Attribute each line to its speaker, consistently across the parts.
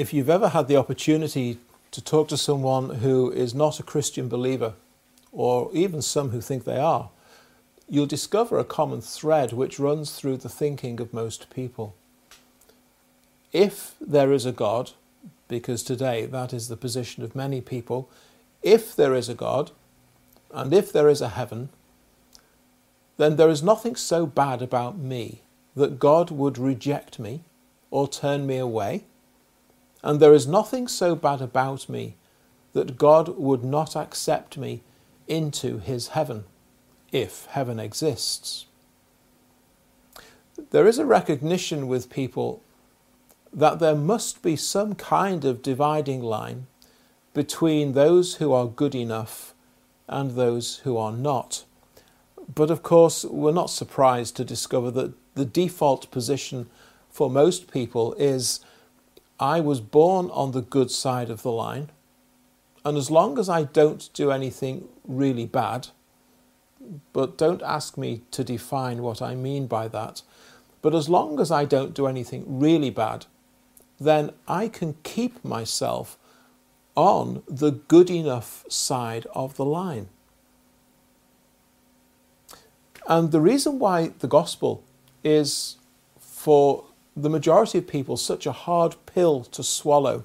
Speaker 1: if you've ever had the opportunity to talk to someone who is not a Christian believer, or even some who think they are, you'll discover a common thread which runs through the thinking of most people. If there is a God, because today that is the position of many people, if there is a God, and if there is a heaven, then there is nothing so bad about me that God would reject me or turn me away, and there is nothing so bad about me that God would not accept me into his heaven, if heaven exists. There is a recognition with people that there must be some kind of dividing line between those who are good enough and those who are not. But of course, we're not surprised to discover that the default position for most people is I was born on the good side of the line, and as long as I don't do anything really bad, but don't ask me to define what I mean by that, but as long as I don't do anything really bad, then I can keep myself on the good enough side of the line. And the reason why the gospel is for the majority of people such a hard pill to swallow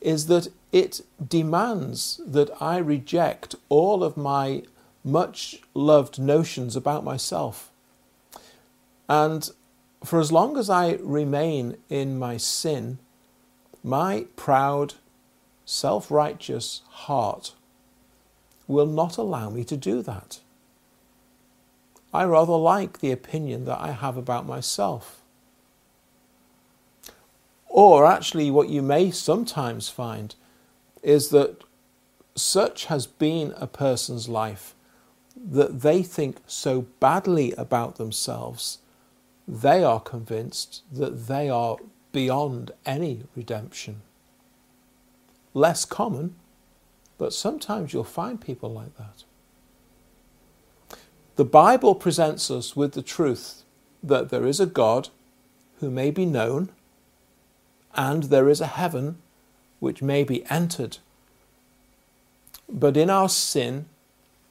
Speaker 1: is that it demands that I reject all of my much loved notions about myself. And for as long as I remain in my sin, my proud, self righteous heart will not allow me to do that. I rather like the opinion that I have about myself. Or actually, what you may sometimes find is that such has been a person's life that they think so badly about themselves, they are convinced that they are beyond any redemption. Less common, but sometimes you'll find people like that. The Bible presents us with the truth that there is a God who may be known, and there is a heaven which may be entered. But in our sin,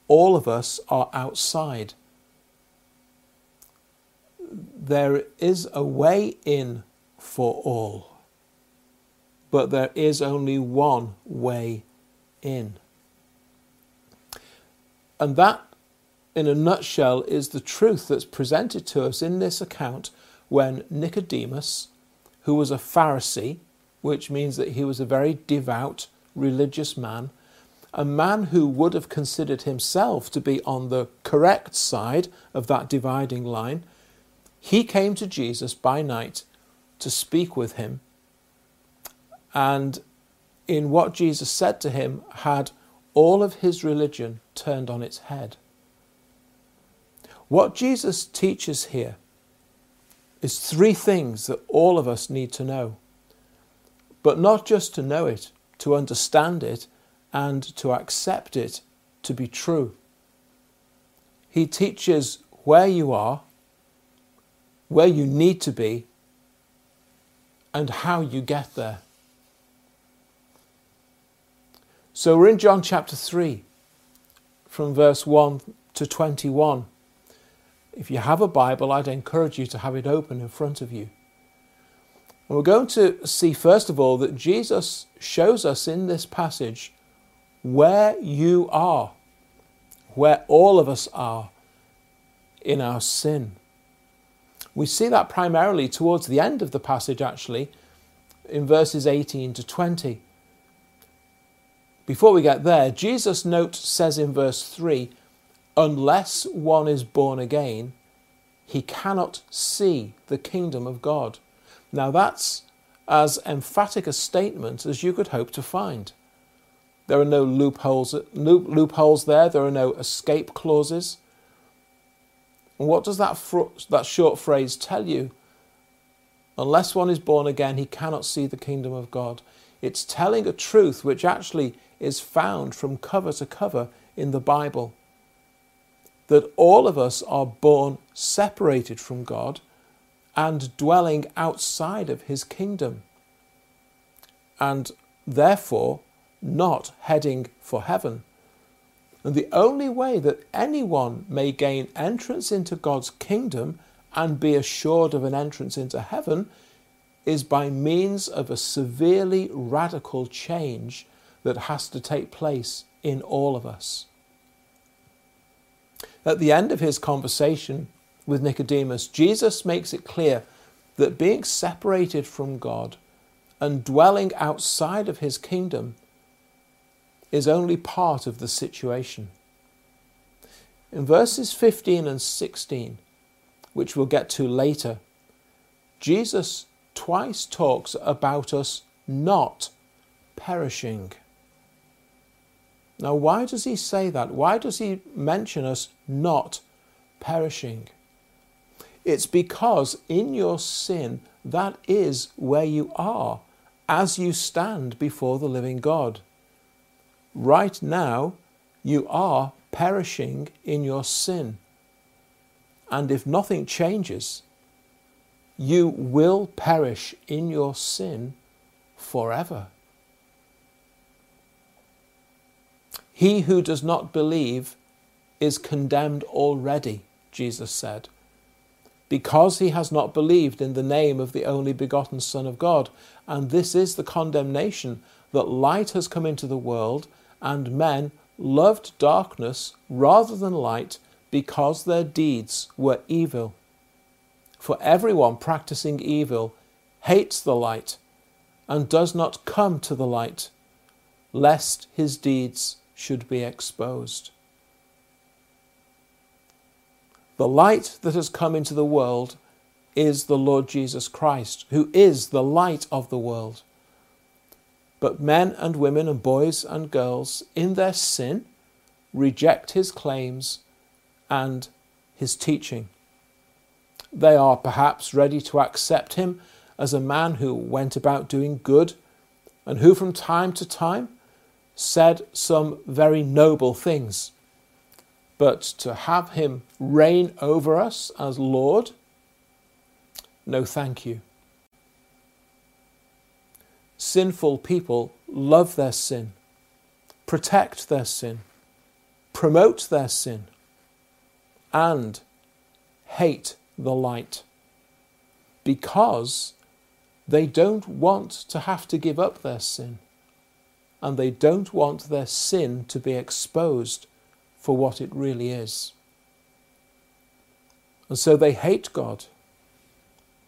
Speaker 1: all of us are outside. There is a way in for all, but there is only one way in. And that, in a nutshell, is the truth that's presented to us in this account when Nicodemus, who was a Pharisee, which means that he was a very devout religious man, a man who would have considered himself to be on the correct side of that dividing line, he came to Jesus by night to speak with him. And in what Jesus said to him, had all of his religion turned on its head. What Jesus teaches here is three things that all of us need to know but not just to know it, to understand it, and to accept it to be true. He teaches where you are, where you need to be, and how you get there. So we're in John chapter 3, from verse 1 to 21. If you have a Bible, I'd encourage you to have it open in front of you. And we're going to see, first of all, that Jesus shows us in this passage where you are, where all of us are in our sin. We see that primarily towards the end of the passage, actually, in verses 18 to 20. Before we get there, Jesus' note says in verse 3 unless one is born again, he cannot see the kingdom of God. Now, that's as emphatic a statement as you could hope to find. There are no loopholes, loop, loopholes there, there are no escape clauses. And what does that, fr- that short phrase tell you? Unless one is born again, he cannot see the kingdom of God. It's telling a truth which actually is found from cover to cover in the Bible. That all of us are born separated from God and dwelling outside of his kingdom. and therefore not heading for heaven. And the only way that anyone may gain entrance into God's kingdom and be assured of an entrance into heaven is by means of a severely radical change that has to take place in all of us. At the end of his conversation with Nicodemus, Jesus makes it clear that being separated from God and dwelling outside of his kingdom is only part of the situation. In verses 15 and 16, which we'll get to later, Jesus twice talks about us not perishing. Now, why does he say that? Why does he mention us not perishing? It's because in your sin, that is where you are as you stand before the living God. Right now, you are perishing in your sin. And if nothing changes, you will perish in your sin forever. He who does not believe is condemned already, Jesus said, because he has not believed in the name of the only begotten Son of God. And this is the condemnation that light has come into the world, and men loved darkness rather than light because their deeds were evil. For everyone practicing evil hates the light and does not come to the light, lest his deeds should be exposed. The light that has come into the world is the Lord Jesus Christ, who is the light of the world. But men and women and boys and girls, in their sin, reject his claims and his teaching. They are perhaps ready to accept him as a man who went about doing good and who from time to time said some very noble things. But to have him reign over us as Lord, no thank you. Sinful people love their sin, protect their sin, promote their sin, and hate the light because they don't want to have to give up their sin and they don't want their sin to be exposed for what it really is. And so they hate God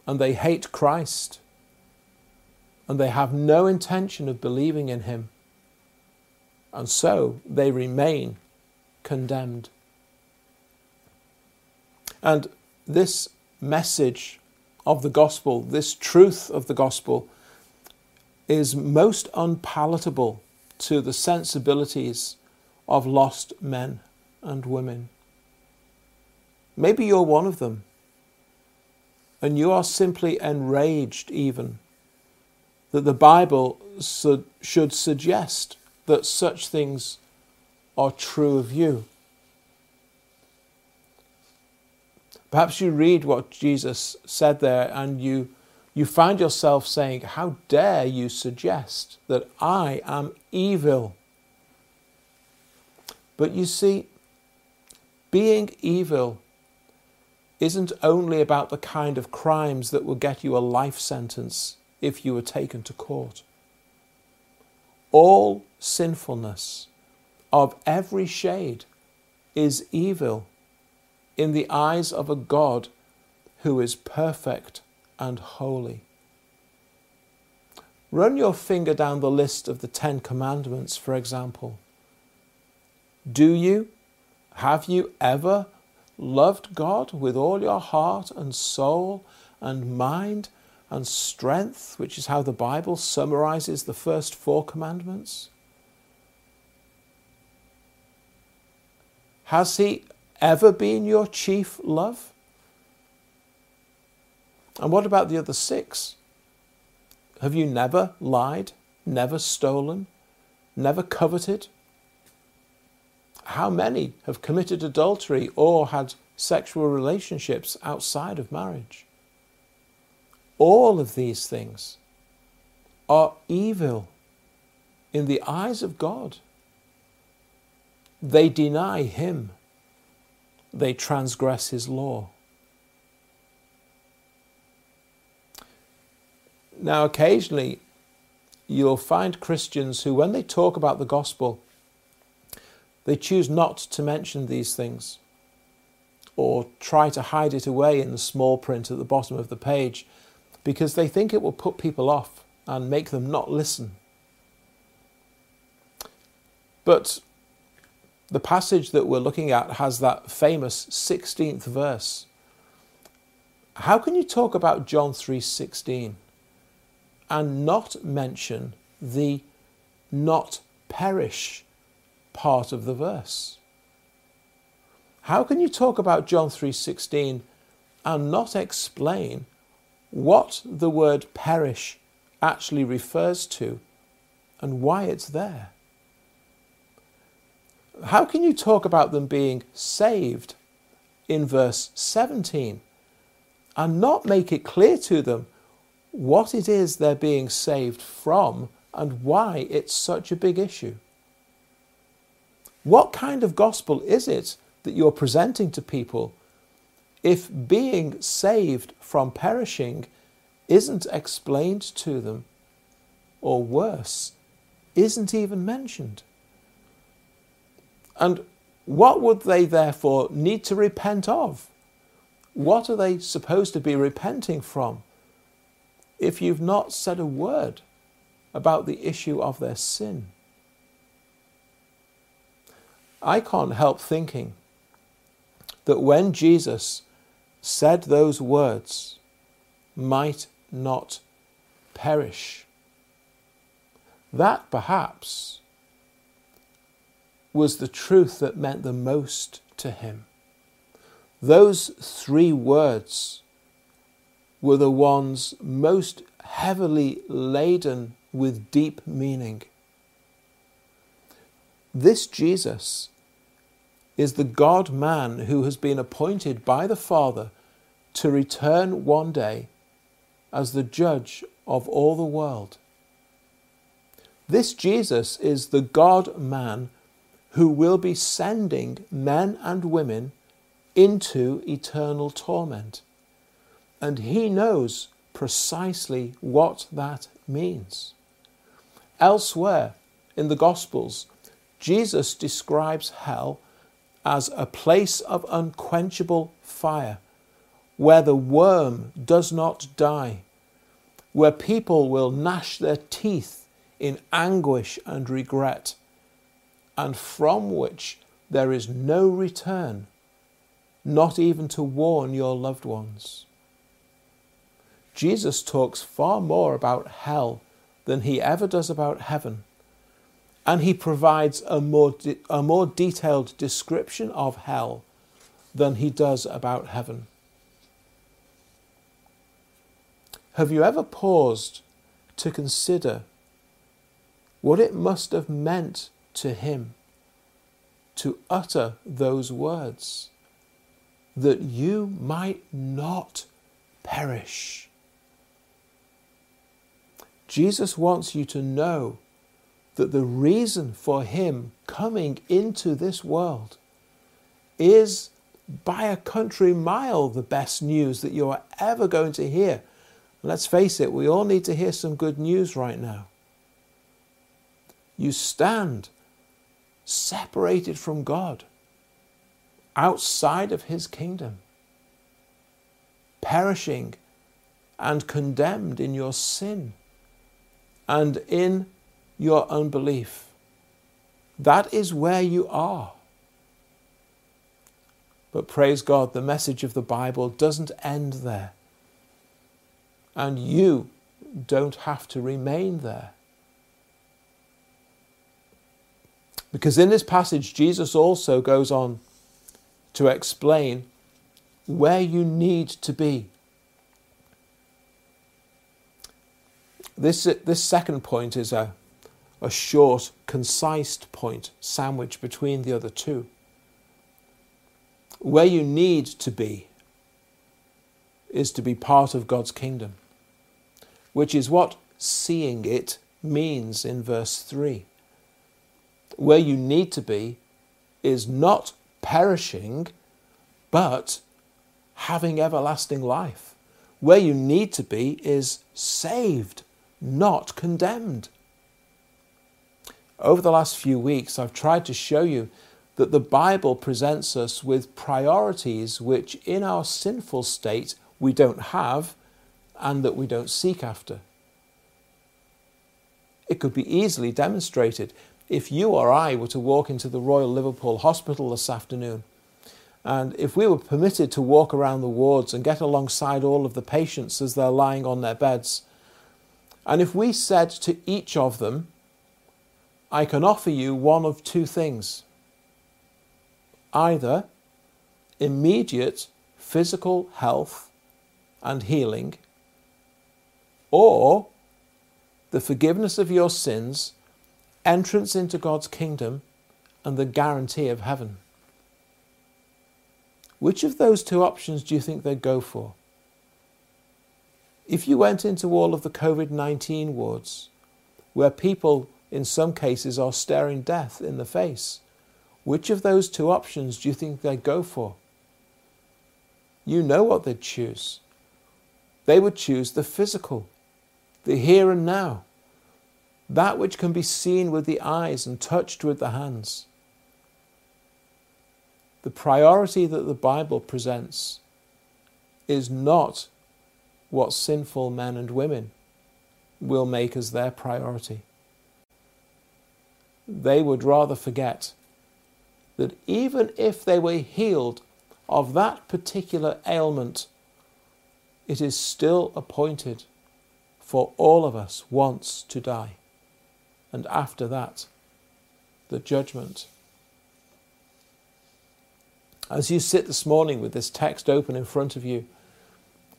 Speaker 1: and they hate Christ and they have no intention of believing in Him. And so they remain condemned. And this message of the gospel, this truth of the gospel, is most unpalatable to the sensibilities of lost men and women. Maybe you're one of them, and you are simply enraged, even that the Bible should suggest that such things are true of you. Perhaps you read what Jesus said there and you, you find yourself saying, How dare you suggest that I am evil? But you see, being evil isn't only about the kind of crimes that will get you a life sentence if you were taken to court. All sinfulness of every shade is evil in the eyes of a God who is perfect and holy. Run your finger down the list of the Ten Commandments, for example. Do you, have you ever loved God with all your heart and soul and mind and strength, which is how the Bible summarizes the first four commandments? Has He ever been your chief love? And what about the other six? Have you never lied, never stolen, never coveted? How many have committed adultery or had sexual relationships outside of marriage? All of these things are evil in the eyes of God. They deny Him, they transgress His law. Now, occasionally, you'll find Christians who, when they talk about the gospel, they choose not to mention these things or try to hide it away in the small print at the bottom of the page because they think it will put people off and make them not listen. But the passage that we're looking at has that famous 16th verse. How can you talk about John 3:16 and not mention the not perish part of the verse? How can you talk about John 3:16 and not explain what the word perish actually refers to and why it's there? How can you talk about them being saved in verse 17 and not make it clear to them what it is they're being saved from and why it's such a big issue? What kind of gospel is it that you're presenting to people if being saved from perishing isn't explained to them, or worse, isn't even mentioned? And what would they therefore need to repent of? What are they supposed to be repenting from if you've not said a word about the issue of their sin? I can't help thinking that when Jesus said those words, might not perish, that perhaps was the truth that meant the most to him. Those three words were the ones most heavily laden with deep meaning. This Jesus is the God man who has been appointed by the Father to return one day as the judge of all the world. This Jesus is the God man who will be sending men and women into eternal torment. And he knows precisely what that means. Elsewhere in the Gospels, Jesus describes hell as a place of unquenchable fire, where the worm does not die, where people will gnash their teeth in anguish and regret, and from which there is no return, not even to warn your loved ones. Jesus talks far more about hell than he ever does about heaven and he provides a more, de- a more detailed description of hell than he does about heaven. Have you ever paused to consider what it must have meant to him to utter those words that you might not perish? Jesus wants you to know that the reason for him coming into this world is by a country mile the best news that you are ever going to hear. Let's face it, we all need to hear some good news right now. You stand separated from God, outside of His kingdom, perishing and condemned in your sin and in your unbelief. That is where you are. But praise God, the message of the Bible doesn't end there. And you don't have to remain there. Because in this passage, Jesus also goes on to explain where you need to be. This, uh, this second point is a, a short, concise point sandwiched between the other two. Where you need to be is to be part of God's kingdom, which is what seeing it means in verse 3. Where you need to be is not perishing, but having everlasting life. Where you need to be is saved, not condemned. Over the last few weeks, I've tried to show you that the Bible presents us with priorities which, in our sinful state, we don't have and that we don't seek after. It could be easily demonstrated if you or I were to walk into the Royal Liverpool Hospital this afternoon, and if we were permitted to walk around the wards and get alongside all of the patients as they're lying on their beds, and if we said to each of them, I can offer you one of two things either immediate physical health and healing, or the forgiveness of your sins, entrance into God's kingdom, and the guarantee of heaven. Which of those two options do you think they'd go for? If you went into all of the COVID 19 wards, where people in some cases are staring death in the face, which of those two options do you think they'd go for? You know what they'd choose. They would choose the physical, the here and now, that which can be seen with the eyes and touched with the hands. The priority that the Bible presents is not what sinful men and women will make as their priority. They would rather forget that even if they were healed of that particular ailment, it is still appointed for all of us once to die. And after that, the judgment. As you sit this morning with this text open in front of you,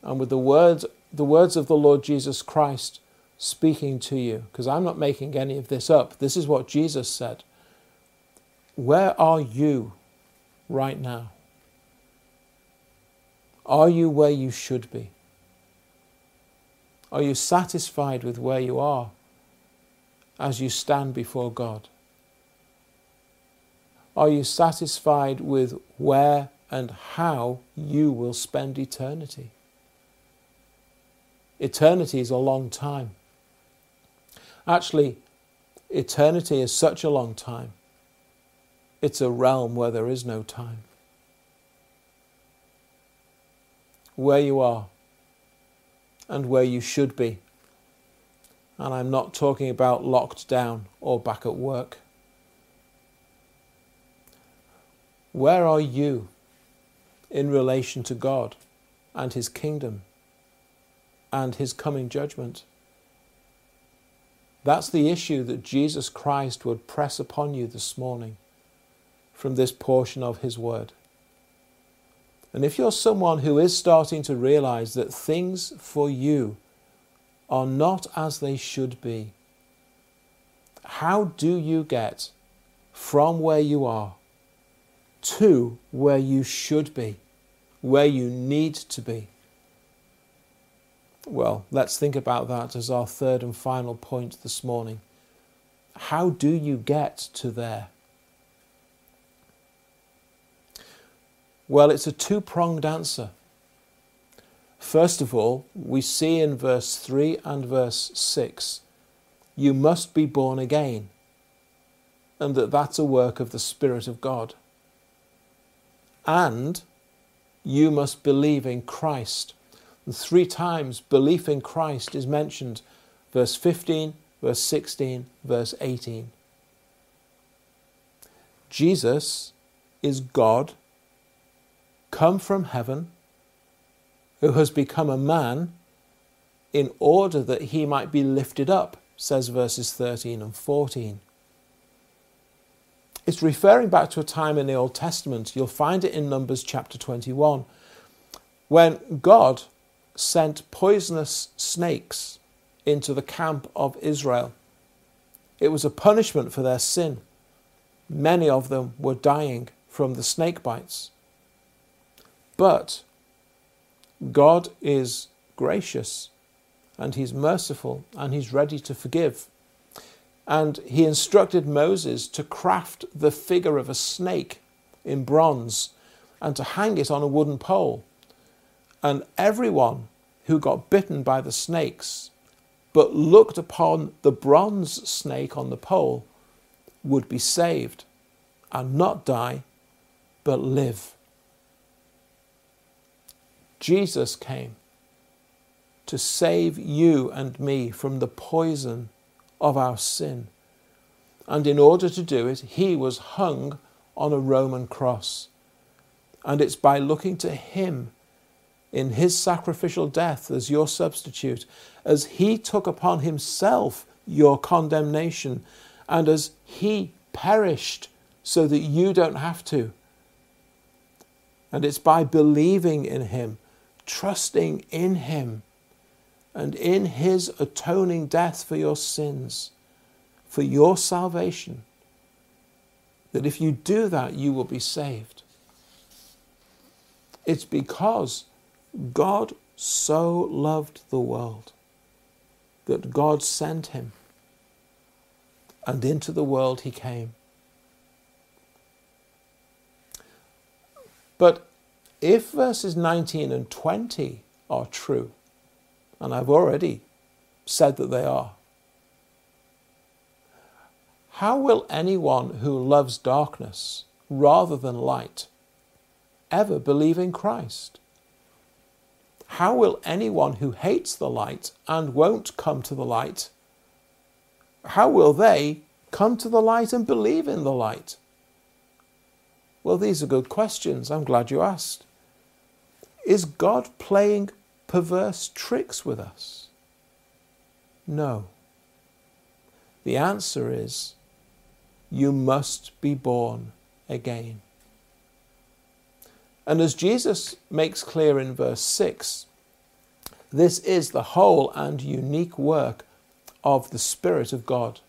Speaker 1: and with the words, the words of the Lord Jesus Christ speaking to you, because I'm not making any of this up, this is what Jesus said. Where are you right now? Are you where you should be? Are you satisfied with where you are as you stand before God? Are you satisfied with where and how you will spend eternity? Eternity is a long time. Actually, eternity is such a long time it's a realm where there is no time. Where you are and where you should be. And I'm not talking about locked down or back at work. Where are you in relation to God and His kingdom and His coming judgment? That's the issue that Jesus Christ would press upon you this morning from this portion of His Word. And if you're someone who is starting to realize that things for you are not as they should be, how do you get from where you are to where you should be, where you need to be? Well, let's think about that as our third and final point this morning. How do you get to there? Well, it's a two pronged answer. First of all, we see in verse 3 and verse 6 you must be born again, and that that's a work of the Spirit of God. And you must believe in Christ. Three times belief in Christ is mentioned verse 15, verse 16, verse 18. Jesus is God come from heaven, who has become a man in order that he might be lifted up, says verses 13 and 14. It's referring back to a time in the Old Testament. You'll find it in Numbers chapter 21, when God sent poisonous snakes into the camp of Israel. It was a punishment for their sin. Many of them were dying from the snake bites. But God is gracious and he's merciful and he's ready to forgive. And he instructed Moses to craft the figure of a snake in bronze and to hang it on a wooden pole. And everyone who got bitten by the snakes but looked upon the bronze snake on the pole would be saved and not die but live. Jesus came to save you and me from the poison of our sin. And in order to do it, he was hung on a Roman cross. And it's by looking to him in his sacrificial death as your substitute, as he took upon himself your condemnation, and as he perished so that you don't have to. And it's by believing in him, trusting in him, and in his atoning death for your sins, for your salvation, that if you do that, you will be saved. It's because God so loved the world that God sent him, and into the world he came. But if verses 19 and 20 are true, and I've already said that they are. How will anyone who loves darkness rather than light ever believe in Christ? How will anyone who hates the light and won't come to the light, how will they come to the light and believe in the light? Well, these are good questions. I'm glad you asked. Is God playing perverse tricks with us? No. The answer is you must be born again. And as Jesus makes clear in verse 6, this is the whole and unique work of the Spirit of God.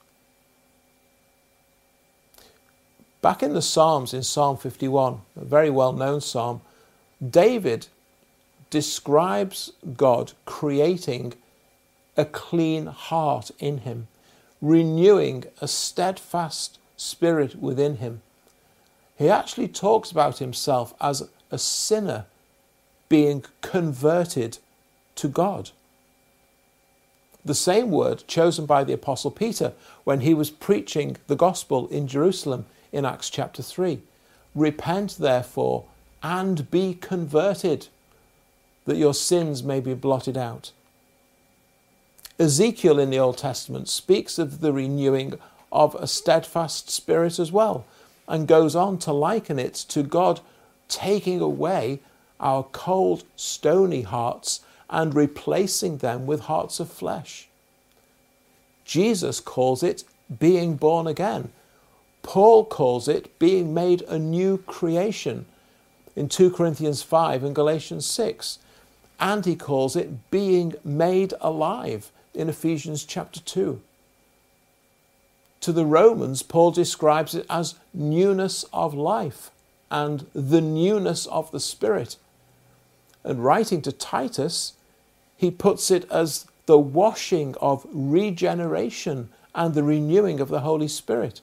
Speaker 1: Back in the Psalms, in Psalm 51, a very well known psalm, David describes God creating a clean heart in him, renewing a steadfast spirit within him. He actually talks about himself as a sinner being converted to God. The same word chosen by the Apostle Peter when he was preaching the gospel in Jerusalem in Acts chapter 3. Repent, therefore, and be converted that your sins may be blotted out. Ezekiel in the Old Testament speaks of the renewing of a steadfast spirit as well, and goes on to liken it to God taking away our cold, stony hearts and replacing them with hearts of flesh. Jesus calls it being born again. Paul calls it being made a new creation in 2 Corinthians 5 and Galatians 6 and he calls it being made alive in Ephesians chapter 2. To the Romans, Paul describes it as newness of life and the newness of the Spirit. And writing to Titus, he puts it as the washing of regeneration and the renewing of the Holy Spirit.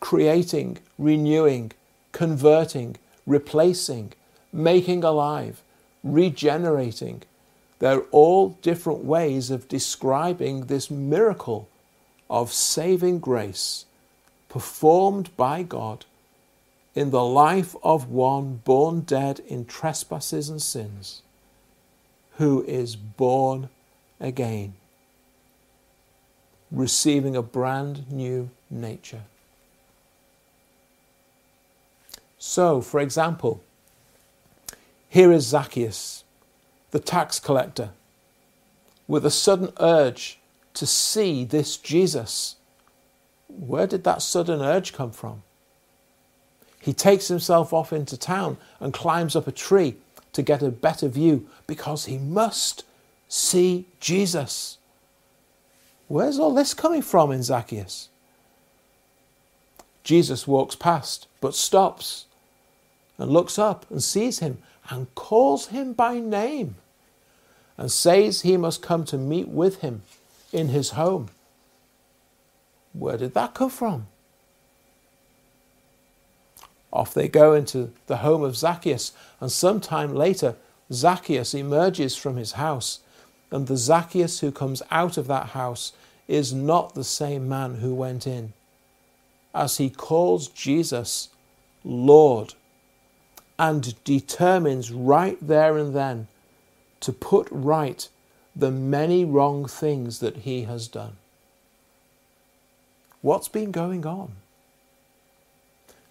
Speaker 1: Creating, renewing, converting, replacing, making alive regenerating. They're all different ways of describing this miracle of saving grace performed by God in the life of one born dead in trespasses and sins, who is born again, receiving a brand new nature. So, for example, here is Zacchaeus, the tax collector, with a sudden urge to see this Jesus. Where did that sudden urge come from? He takes himself off into town and climbs up a tree to get a better view because he must see Jesus. Where's all this coming from in Zacchaeus? Jesus walks past but stops and looks up and sees him and calls him by name. and says he must come to meet with him in his home. Where did that come from? Off they go into the home of Zacchaeus, and some time later, Zacchaeus emerges from his house, and the Zacchaeus who comes out of that house is not the same man who went in. As he calls Jesus Lord and determines right there and then to put right the many wrong things that he has done. What's been going on?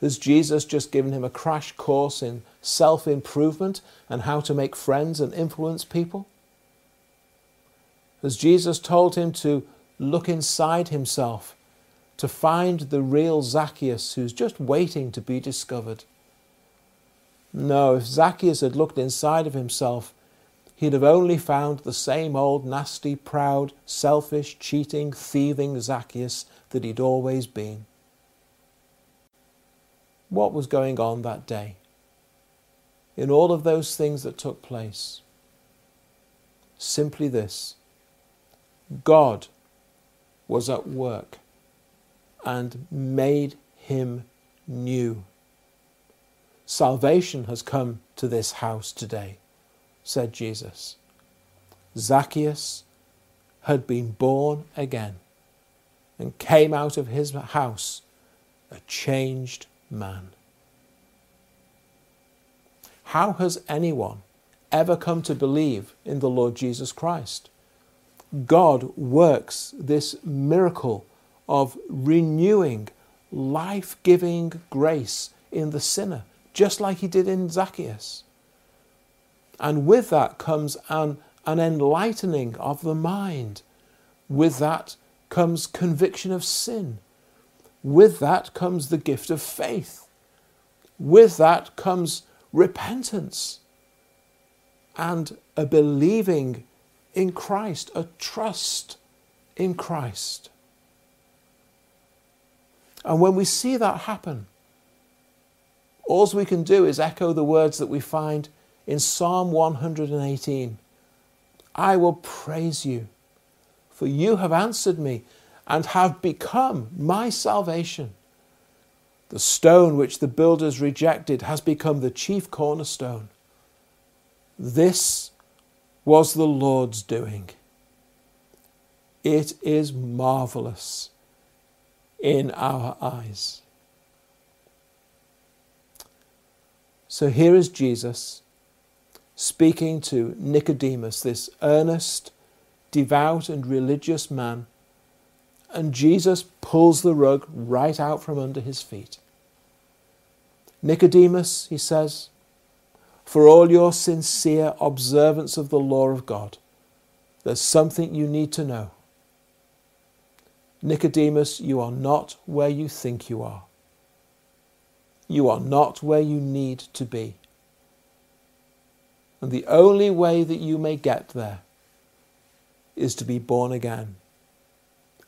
Speaker 1: Has Jesus just given him a crash course in self improvement and how to make friends and influence people? Has Jesus told him to look inside himself to find the real Zacchaeus who's just waiting to be discovered? No, if Zacchaeus had looked inside of himself, he'd have only found the same old nasty, proud, selfish, cheating, thieving Zacchaeus that he'd always been. What was going on that day? In all of those things that took place? Simply this God was at work and made him new. Salvation has come to this house today, said Jesus. Zacchaeus had been born again and came out of his house a changed man. How has anyone ever come to believe in the Lord Jesus Christ? God works this miracle of renewing, life giving grace in the sinner, just like he did in Zacchaeus. And with that comes an, an enlightening of the mind. With that comes conviction of sin. With that comes the gift of faith. With that comes repentance and a believing in Christ, a trust in Christ. And when we see that happen, all we can do is echo the words that we find in Psalm 118 I will praise you, for you have answered me and have become my salvation. The stone which the builders rejected has become the chief cornerstone. This was the Lord's doing. It is marvelous in our eyes. So here is Jesus speaking to Nicodemus, this earnest, devout, and religious man and Jesus pulls the rug right out from under his feet. Nicodemus, he says, for all your sincere observance of the law of God, there's something you need to know. Nicodemus, you are not where you think you are. You are not where you need to be. And the only way that you may get there is to be born again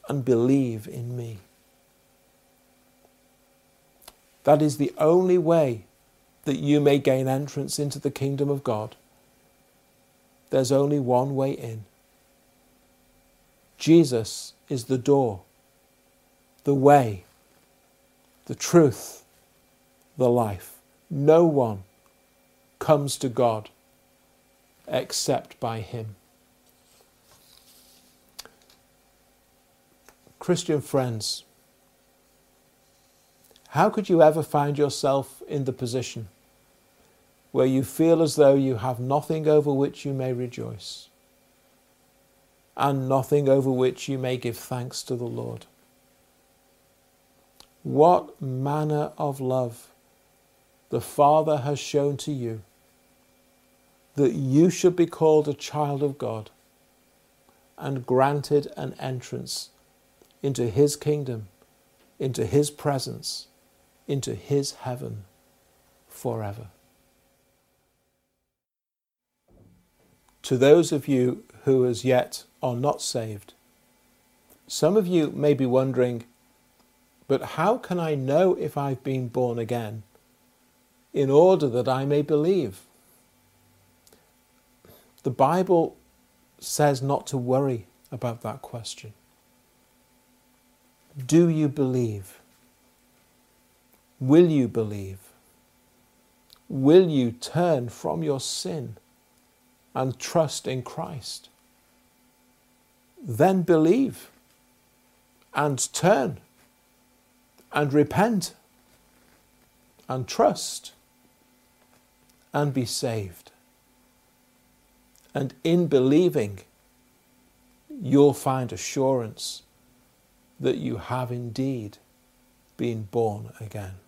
Speaker 1: and believe in me. That is the only way that you may gain entrance into the kingdom of God. There's only one way in. Jesus is the door, the way, the truth, the life. No one comes to God except by Him. Christian friends, how could you ever find yourself in the position where you feel as though you have nothing over which you may rejoice and nothing over which you may give thanks to the Lord? What manner of love the Father has shown to you that you should be called a child of God and granted an entrance into His kingdom, into His presence, into His heaven forever. To those of you who as yet are not saved, some of you may be wondering, but how can I know if I've been born again in order that I may believe? The Bible says not to worry about that question. Do you believe? Will you believe? Will you turn from your sin and trust in Christ? Then believe and turn and repent and trust and be saved. And in believing, you'll find assurance that you have indeed been born again.